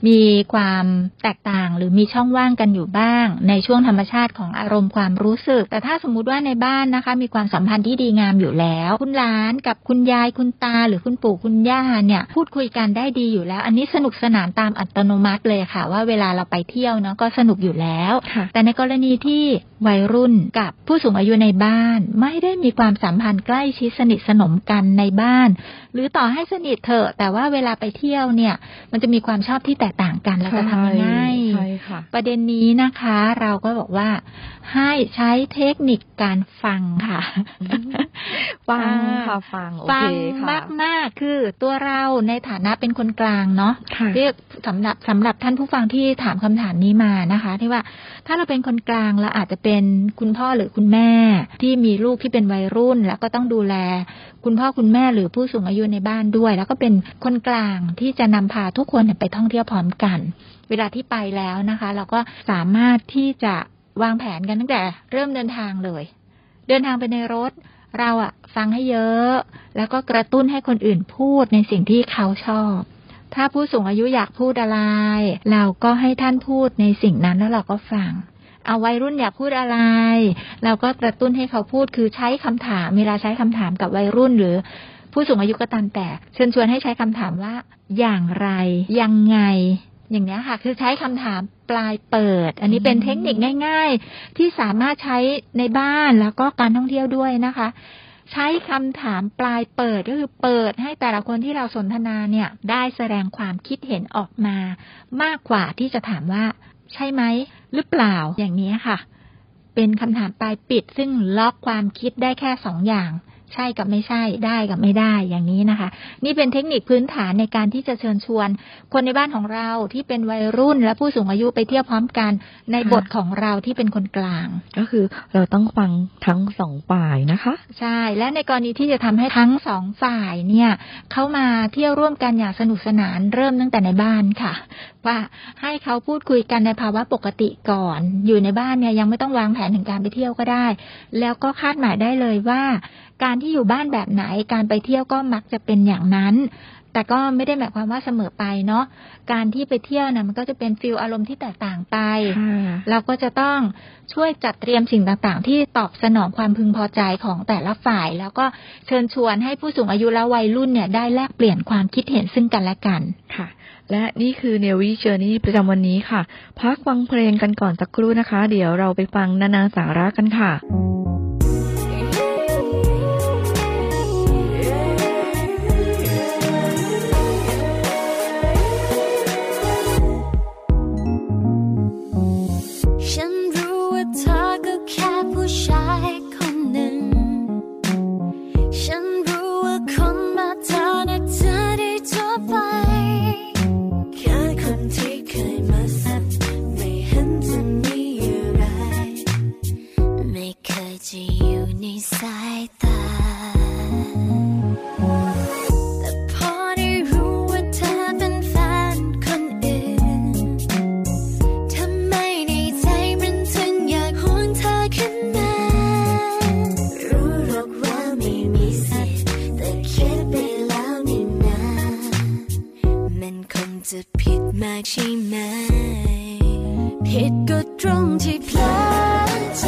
มีความแตกต่างหรือมีช่องว่างกันอยู่บ้างในช่วงธรรมชาติของอารมณ์ความรู้สึก แต่ถ้าสมมุติว่าในบ้านนะคะ มีความสัมพันธ์ที่ดีงามอยู่แล้ว คุณหลานกับคุณยายคุณตา หรือคุณปู่คุณย่าเนี่ย พูดคุยกันได้ดีอยู่แล้ว อันนี้สนุกสนานตามอัตโนมัติเลยค่ะ ว่าเวลาเราไปเที่ยวเนาะก็สนุกอยู่แล้วค่ะแต่ในกรณีที่วัยรุ่นกับผู้สูงอายุในบ้าน ไม่ได้มีความสัมพันธ์ใกล้ชิดสนิทสนมกันในบ้าน หรือต่อให้สนิทเถอะแต่ว่าเวลาไปเที่ยวเนี่ย มันจะมีความชอบที่แตกต่างกันแล้วจะทำยังไงใช่ค่ะ ประเด็นนี้นะคะ เราก็บอกว่า ให้ใช้เทคนิคการฟังค่ะ ฟังค่ะฟังโอฟัเคงค่ะมากมากๆคือตัวเราในฐานะเป็นคนกลางเนาะค่ะเรียกสำหรับสำหรับท่านผู้ฟังที่ถามคำถามนี้มานะคะ ที่ว่าถ้าเราเป็นคนกลางเราอาจจะเป็นคุณพ่อหรือคุณแม่ ที่มีลูกที่เป็นวัยรุ่น แล้วก็ต้องดูแล คุณพ่อคุณแม่หรือผู้สูงอายุในบ้านด้วย แล้วก็เป็นคนกลางที่จะนำพาทุกคนไปท่องเที่ยวพร้อมกัน เวลาที่ไปแล้วนะคะ เราก็สามารถที่จะวางแผนกันตั้งแต่ เริ่มเดินทางเลย เดินทางไปในรถเราอะฟังให้เยอะ แล้วก็กระตุ้นให้คนอื่นพูดในสิ่งที่เขาชอบ ถ้าผู้สูงอายุอยากพูดอะไร เราก็ให้ท่านพูดในสิ่งนั้นแล้วเราก็ฟัง เอาวัยรุ่นอยากพูดอะไร เราก็กระตุ้นให้เขาพูดคือใช้คำถาม เวลาใช้คำถามกับวัยรุ่นหรือ ผู้สูงอายุก็ตามแต่เชิญชวนให้ใช้คำถามว่า อย่างไร ยังไง อย่างนี้ค่ะคือใช้คำถามปลายเปิด อันนี้เป็นเทคนิคง่าย ๆ ที่สามารถใช้ในบ้านแล้วก็การท่องเที่ยวด้วยนะคะใช้คำถามปลายเปิดก็คือเปิดให้แต่ละคนที่เราสนทนาเนี่ยได้แสดงความคิดเห็นออกมา มากกว่าที่จะถามว่า ใช่ไหม หรือเปล่าอย่างนี้ค่ะ เป็นคำถามปลายปิดซึ่งล็อกความคิดได้แค่สองอย่าง ใช่กับไม่ใช่ได้กับไม่ได้อย่างนี้นะคะ นี่เป็นเทคนิคพื้นฐานในการที่จะเชิญชวน คนในบ้านของเราที่เป็นวัยรุ่นและผู้สูงอายุไปเที่ยวพร้อมกันในบทของเราที่เป็นคนกลาง ก็คือเราต้องฟังทั้งสองฝ่ายนะคะ ใช่และในกรณีที่จะทำให้ทั้งสองฝ่ายเนี่ยเข้ามาเที่ยวร่วมกันอย่างสนุกสนานเริ่มตั้งแต่ในบ้านค่ะ ว่าให้เขาพูดคุยกันในภาวะปกติก่อน อยู่ในบ้านเนี่ยยังไม่ต้องวางแผนถึงการไปเที่ยวก็ได้ แล้วก็คาดหมายได้เลยว่า การที่อยู่บ้านแบบไหนการไปเที่ยวก็มักจะเป็นอย่างนั้น แต่ก็ไม่ได้หมายความว่าเสมอไปเนาะการที่ไปเที่ยวนะมันก็จะเป็นฟิลอารมณ์ที่แตกต่างไปเราก็จะต้องช่วยจัดเตรียมสิ่งต่างๆ ที่ตอบสนองความพึงพอใจของแต่ละฝ่าย แล้วก็เชิญชวนให้ผู้สูงอายุและวัยรุ่นเนี่ยได้แลกเปลี่ยนความคิดเห็นซึ่งกันและกันค่ะและนี่คือเนวิเจอร์นี่ประจำวันนี้ค่ะ พักฟังเพลงกันก่อนสักครู่นะคะ เดี๋ยวเราไปฟังนานาสาระกันค่ะ สายตา แต่พอได้รู้ว่าเธอเป็นแฟนคนอื่นทำไมในใจมันถึงอยากหวงเธอขึ้นมา รู้หรอกว่าไม่มีสิทธิ์แต่คิดไปแล้วนี่นามันคงจะผิดมากใช่ไหม ผิดก็ตรงที่เพลอใจ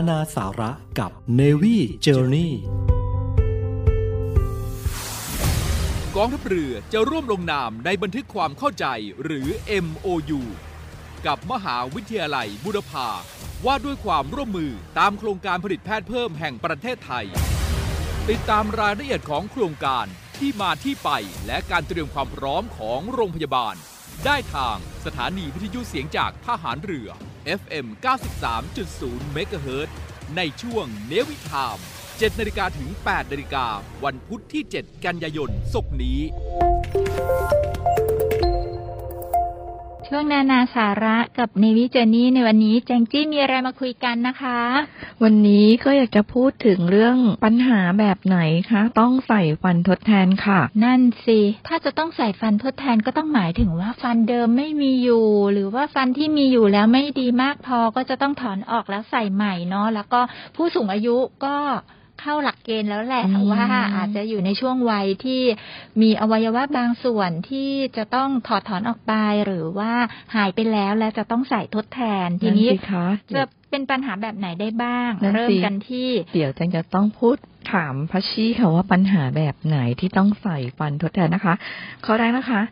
นานาสาระกับ Navy Journey กองทัพเรือจะร่วมลงนามในบันทึกความเข้าใจหรือ MOU กับมหาวิทยาลัยบุรพาว่าด้วยความร่วมมือตามโครงการผลิตแพทย์เพิ่มแห่งประเทศไทย ติดตามรายละเอียดของโครงการที่มาที่ไปและการเตรียมความพร้อมของโรงพยาบาล ได้ทางสถานีวิทยุเสียงจากทหารเรือ FM 93.0 MHz ในช่วงเนวิทาม7นาฬิกาถึง8นาฬิกาวันพุธที่ 7 กันยายนศกนี้ ช่วงนานาสาระกับเนวิเจอนี่ในวันนี้แจงจี้มีอะไรมาคุยกันนะคะ วันนี้ก็อยากจะพูดถึงเรื่องปัญหาแบบไหนคะ ต้องใส่ฟันทดแทนค่ะ นั่นสิ ถ้าจะต้องใส่ฟันทดแทนก็ต้องหมายถึงว่าฟันเดิมไม่มีอยู่ หรือว่าฟันที่มีอยู่แล้วไม่ดีมากพอก็จะต้องถอนออกแล้วใส่ใหม่เนาะแล้วก็ผู้สูงอายุก็ เข้าหลักเกณฑ์แล้วแหละอืมว่าอาจจะอยู่ในช่วงวัยที่มีอวัยวะบางส่วนที่จะต้องถอดถอนออกไปหรือว่าหายไปแล้วและจะต้องใส่ทดแทนทีนี้นั่สิคะจะเป็นปัญหาแบบไหนได้บ้างนั่นสิเริ่มกันที่ เดี๋ยวจังจะต้องพูดถามพัชชีค่ะว่าปัญหาแบบไหนที่ต้องใส่ฟันทดแทนนะคะ ข้อแรกนะคะ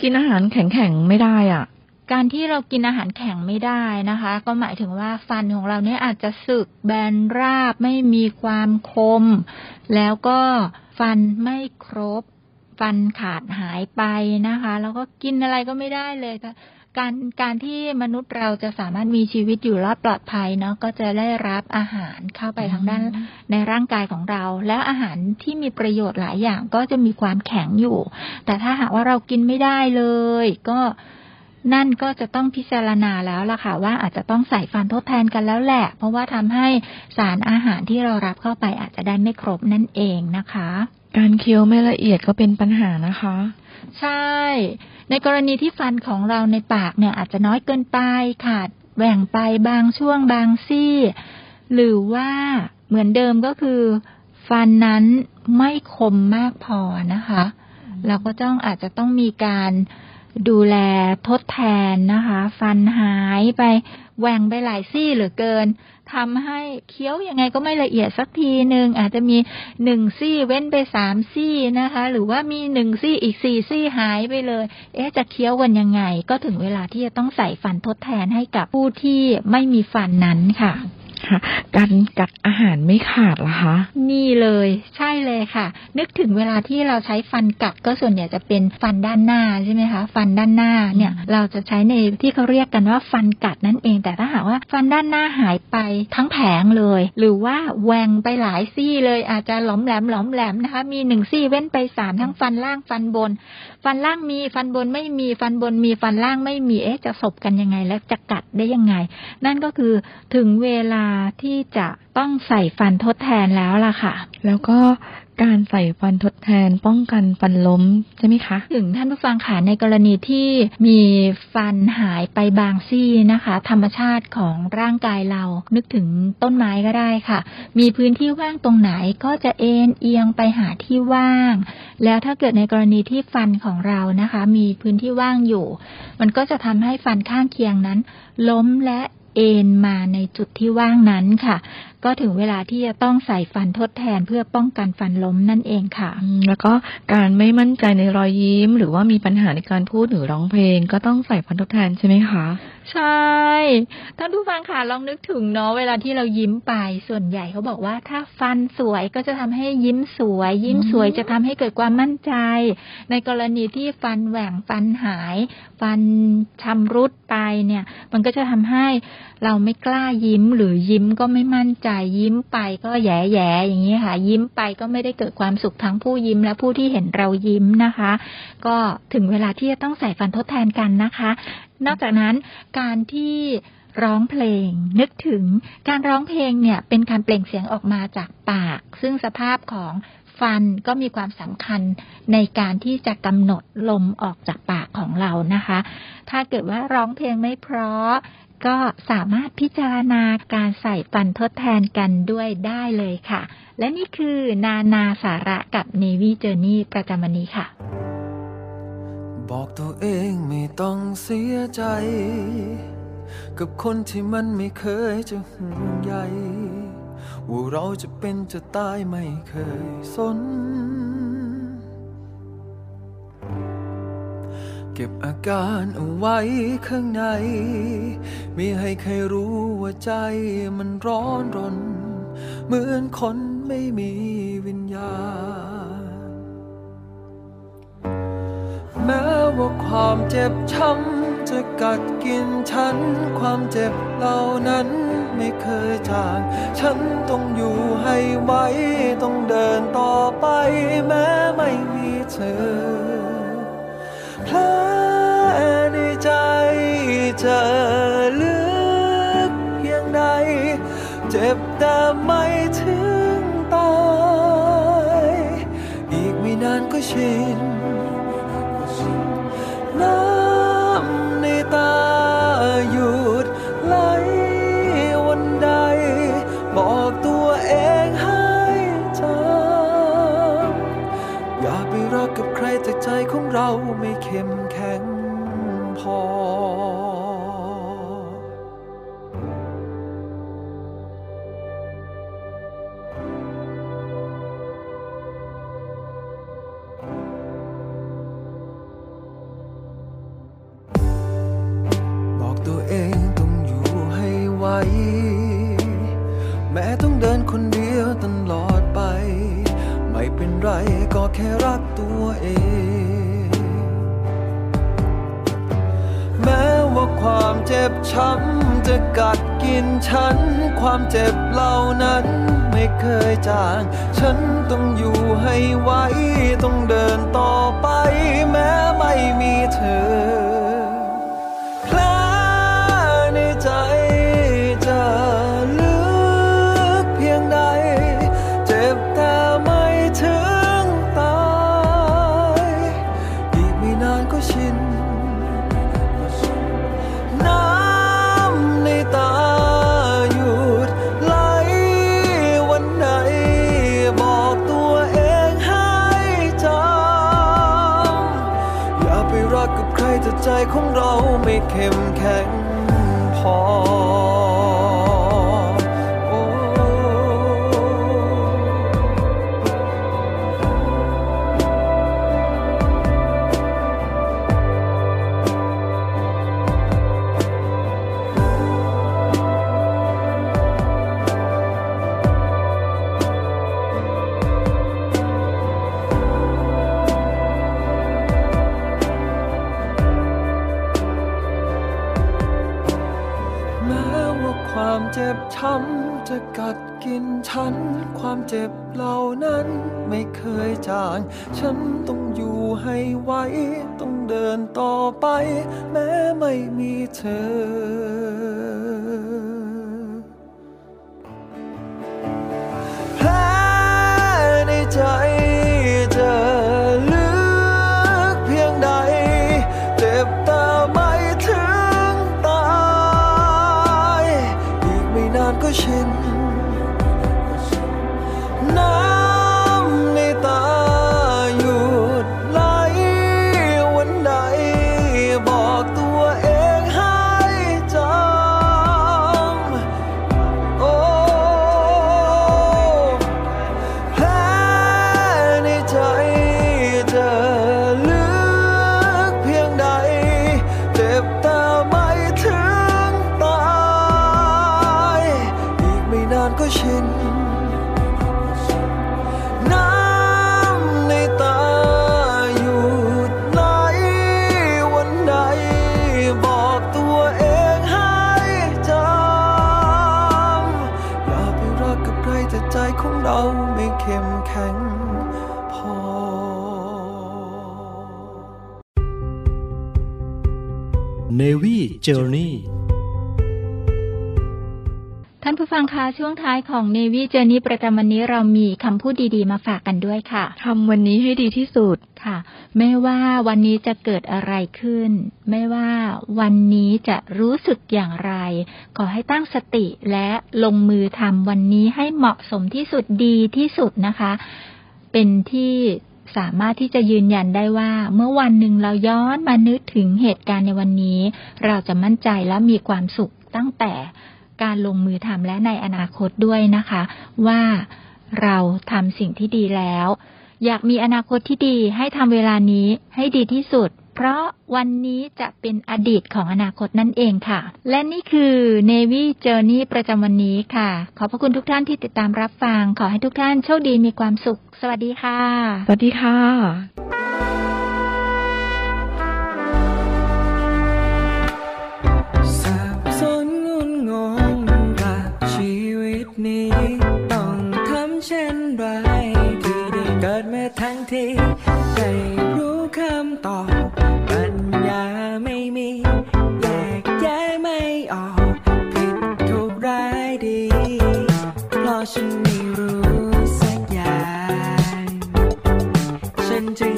กินอาหารแข็งๆไม่ได้อะ การที่เรากินอาหารแข็งไม่ได้นะคะ ก็หมายถึงว่าฟันของเราเนี่ยอาจจะสึกแบนราบไม่มีความคม แล้วก็ฟันไม่ครบ ฟันขาดหายไปนะคะ แล้วก็กินอะไรก็ไม่ได้เลยค่ะการการที่มนุษย์เราจะสามารถมีชีวิตอยู่รอดปลอดภัยเนาะก็จะได้รับอาหารเข้าไปทางด้านในร่างกายของเรา แล้วอาหารที่มีประโยชน์หลายอย่างก็จะมีความแข็งอยู่ แต่ถ้าหากว่าเรากินไม่ได้เลย ก็ นั่นก็จะต้องพิจารณาแล้วล่ะค่ะ ว่าอาจจะต้องใส่ฟันทดแทนกันแล้วแหละ เพราะว่าทำให้สารอาหารที่เรารับเข้าไปอาจจะได้ไม่ครบนั่นเองนะคะ การเคี้ยวไม่ละเอียดก็เป็นปัญหานะคะ ใช่ ในกรณีที่ฟันของเราในปากเนี่ยอาจจะน้อยเกินไปขาดแหว่งไปบางช่วงบางซี่ หรือว่าเหมือนเดิมก็คือ ฟันนั้นไม่คมมากพอนะคะ เราก็ต้องอาจจะต้องมีการ ดูแลทดแทนนะคะ ฟันหายไปแหว่งไปหลายซี่เหลือเกินทำให้เคี้ยวยังไงก็ไม่ละเอียดสักทีหนึ่งอาจจะมีหนึ่งซี่เว้นไปสามซี่นะคะ หรือว่ามีหนึ่งซี่อีกสี่ซี่หายไปเลย เอ๊ะจะเคี้ยวกันยังไง ก็ถึงเวลาที่จะต้องใส่ฟันทดแทนให้กับผู้ที่ไม่มีฟันนั้นค่ะ ค่ะการกัดอาหารไม่ขาดเหรอคะ นี่เลยใช่เลยค่ะ นึกถึงเวลาที่เราใช้ฟันกัดก็ส่วนใหญ่จะเป็นฟันด้านหน้าใช่ไหมคะฟันด้านหน้าเนี่ยเราจะใช้ในที่เขาเรียกกันว่าฟันกัดนั่นเอง แต่ถ้าหากว่าฟันด้านหน้าหายไปทั้งแผงเลย หรือว่าแหวงไปหลายซี่เลยอาจจะหลอมแหลมหลอมแหลมนะคะ มีหนึ่งซี่เว้นไปสามทั้งฟันล่างฟันบน ฟันล่างมีฟันบนไม่มีฟันบนมีฟันล่างไม่มีเอ๊ะจะสบกันยังไงและจะกัดได้ยังไง นั่นก็คือถึงเวลาที่จะต้องใส่ฟันทดแทนแล้วล่ะค่ะ แล้วก็การใส่ฟันทดแทนป้องกันฟันล้มใช่ไหมคะ ถึงท่านผู้ฟังค่ะในกรณีที่มีฟันหายไปบางซี่นะคะ ธรรมชาติของร่างกายเรานึกถึงต้นไม้ก็ได้ค่ะ มีพื้นที่ว่างตรงไหนก็จะเอ็นเอียงไปหาที่ว่าง แล้วถ้าเกิดในกรณีที่ฟันของเรานะคะ มีพื้นที่ว่างอยู่ มันก็จะทำให้ฟันข้างเคียงนั้น ล้มและ เอ็นมาในจุดที่ว่างนั้นค่ะก็ถึงเวลาที่จะต้องใส่ฟันทดแทนเพื่อป้องกันฟันล้มนั่นเองค่ะอืมแล้วก็การไม่มั่นใจในรอยยิ้ม หรือว่ามีปัญหาในการพูดหรือร้องเพลง ก็ต้องใส่ฟันทดแทนใช่ไหมคะ ใช่ท่านผู้ฟังค่ะลองนึกถึงเนาะเวลาที่เรายิ้มไปส่วนใหญ่เขาบอกว่า ถ้าฟันสวยก็จะทำให้ยิ้มสวย ยิ้มสวยจะทำให้เกิดความมั่นใจ ในกรณีที่ฟันแหว่งฟันหาย ฟันชำรุดไปเนี่ย มันก็จะทำให้เราไม่กล้ายิ้มหรือยิ้มก็ไม่มั่นใจยิ้มไปก็แย่แย่ๆอย่างนี้ค่ะ ยิ้มไปก็ไม่ได้เกิดความสุขทั้งผู้ยิ้มและผู้ที่เห็นเรายิ้มนะคะ ก็ถึงเวลาที่จะต้องใส่ฟันทดแทนกันนะคะ นอกจากนั้นการที่ร้องเพลง นึกถึงการร้องเพลงเนี่ย เป็นการเปล่งเสียงออกมาจากปาก ซึ่งสภาพของฟันก็มีความสำคัญในการที่จะกำหนดลมออกจากปากของเรานะคะ ถ้าเกิดว่าร้องเพลงไม่เพราะ ก็สามารถพิจารณาการใส่ฟันทดแทนกันด้วยได้เลยค่ะ และนี่คือนานาสาระกับ Navy Journey ประจำวันนี้ค่ะ บอกตัวเองไม่ต้องเสียใจ กับคนที่มันไม่เคยจะห่วงใยว่าเราจะเป็นจะตายไม่เคยสน เก็บอาการเอาไว้ข้างในไม่ให้ใครรู้ว่าใจมันร้อนรนเหมือนคนไม่มีวิญญาณบอกตัวเองไม่ต้องเสียใจกับคนที่มันไม่เคยจะห่วงใยว่าเราจะเป็นจะตายไม่เคยสนเก็บอาการเอาไว้ข้างใน ไม่ให้ใครรู้ว่าใจมันร้อนรน เหมือนคนไม่มีวิญญาณ แม้ว่าความเจ็บช้ำจะกัดกินฉัน ความเจ็บเหล่านั้นไม่เคยจาง ฉันต้องอยู่ให้ไหว ต้องเดินต่อไปแม้ไม่มีเธอ แผลในใจจะลึกเพียงใด เจ็บแต่ไม่ถึงตาย อีกไม่นานก็ชิน บช้ำจะกัดกินฉัน ความเจ็บเหล่านั้นไม่เคยจาง ฉันต้องอยู่ให้ไหว ต้องเดินต่อไปแม้ไม่มีเธอ เร เจ็บเหล่านั้นไม่เคยจาง ฉันต้องอยู่ให้ไหวต้องเดินต่อไป แม้ไม่มีเธอ ชิน น้ำในตาหยุดไหลวันใด บอกตัวเองให้จำอย่าไปรักกับใครแต่ใจของเราไม่เข้มแข็งพอ Navy Journey ท่ ฟังคะช่วงท้ายของ Navy Journey ประจำวันนี้เรามีคำพูดดีๆ มาฝากกันด้วยค่ะทำวันนี้ให้ดีที่สุดค่ะ ไม่ว่าวันนี้จะเกิดอะไรขึ้น ไม่ว่าวันนี้จะรู้สึกอย่างไร ขอให้ตั้งสติและลงมือทำวันนี้ให้เหมาะสมที่สุดดีที่สุดนะคะ เป็นที่สามารถที่จะยืนยันได้ว่าเมื่อวันหนึ่งเราย้อนมานึกถึงเหตุการณ์ในวันนี้ เราจะมั่นใจและมีความสุขตั้งแต่ การลงมือทำและในอนาคตด้วยนะคะ ว่าเราทำสิ่งที่ดีแล้ว อยากมีอนาคตที่ดีให้ทำเวลานี้ให้ดีที่สุด เพราะวันนี้จะเป็นอดีตของอนาคตนั่นเองค่ะ และนี่คือ Navy Journey ประจำวันนี้ค่ะ ขอบพระคุณทุกท่านที่ติดตามรับฟัง ขอให้ทุกท่านโชคดีมีความสุข สวัสดีค่ะ สวัสดีค่ะ ทีได้รู้คำตอบปัญญาไม่มี แยกแยะไม่ออก ผิดถูกร้ายดี เพราะฉันไม่รู้สักอย่าง ฉันจึง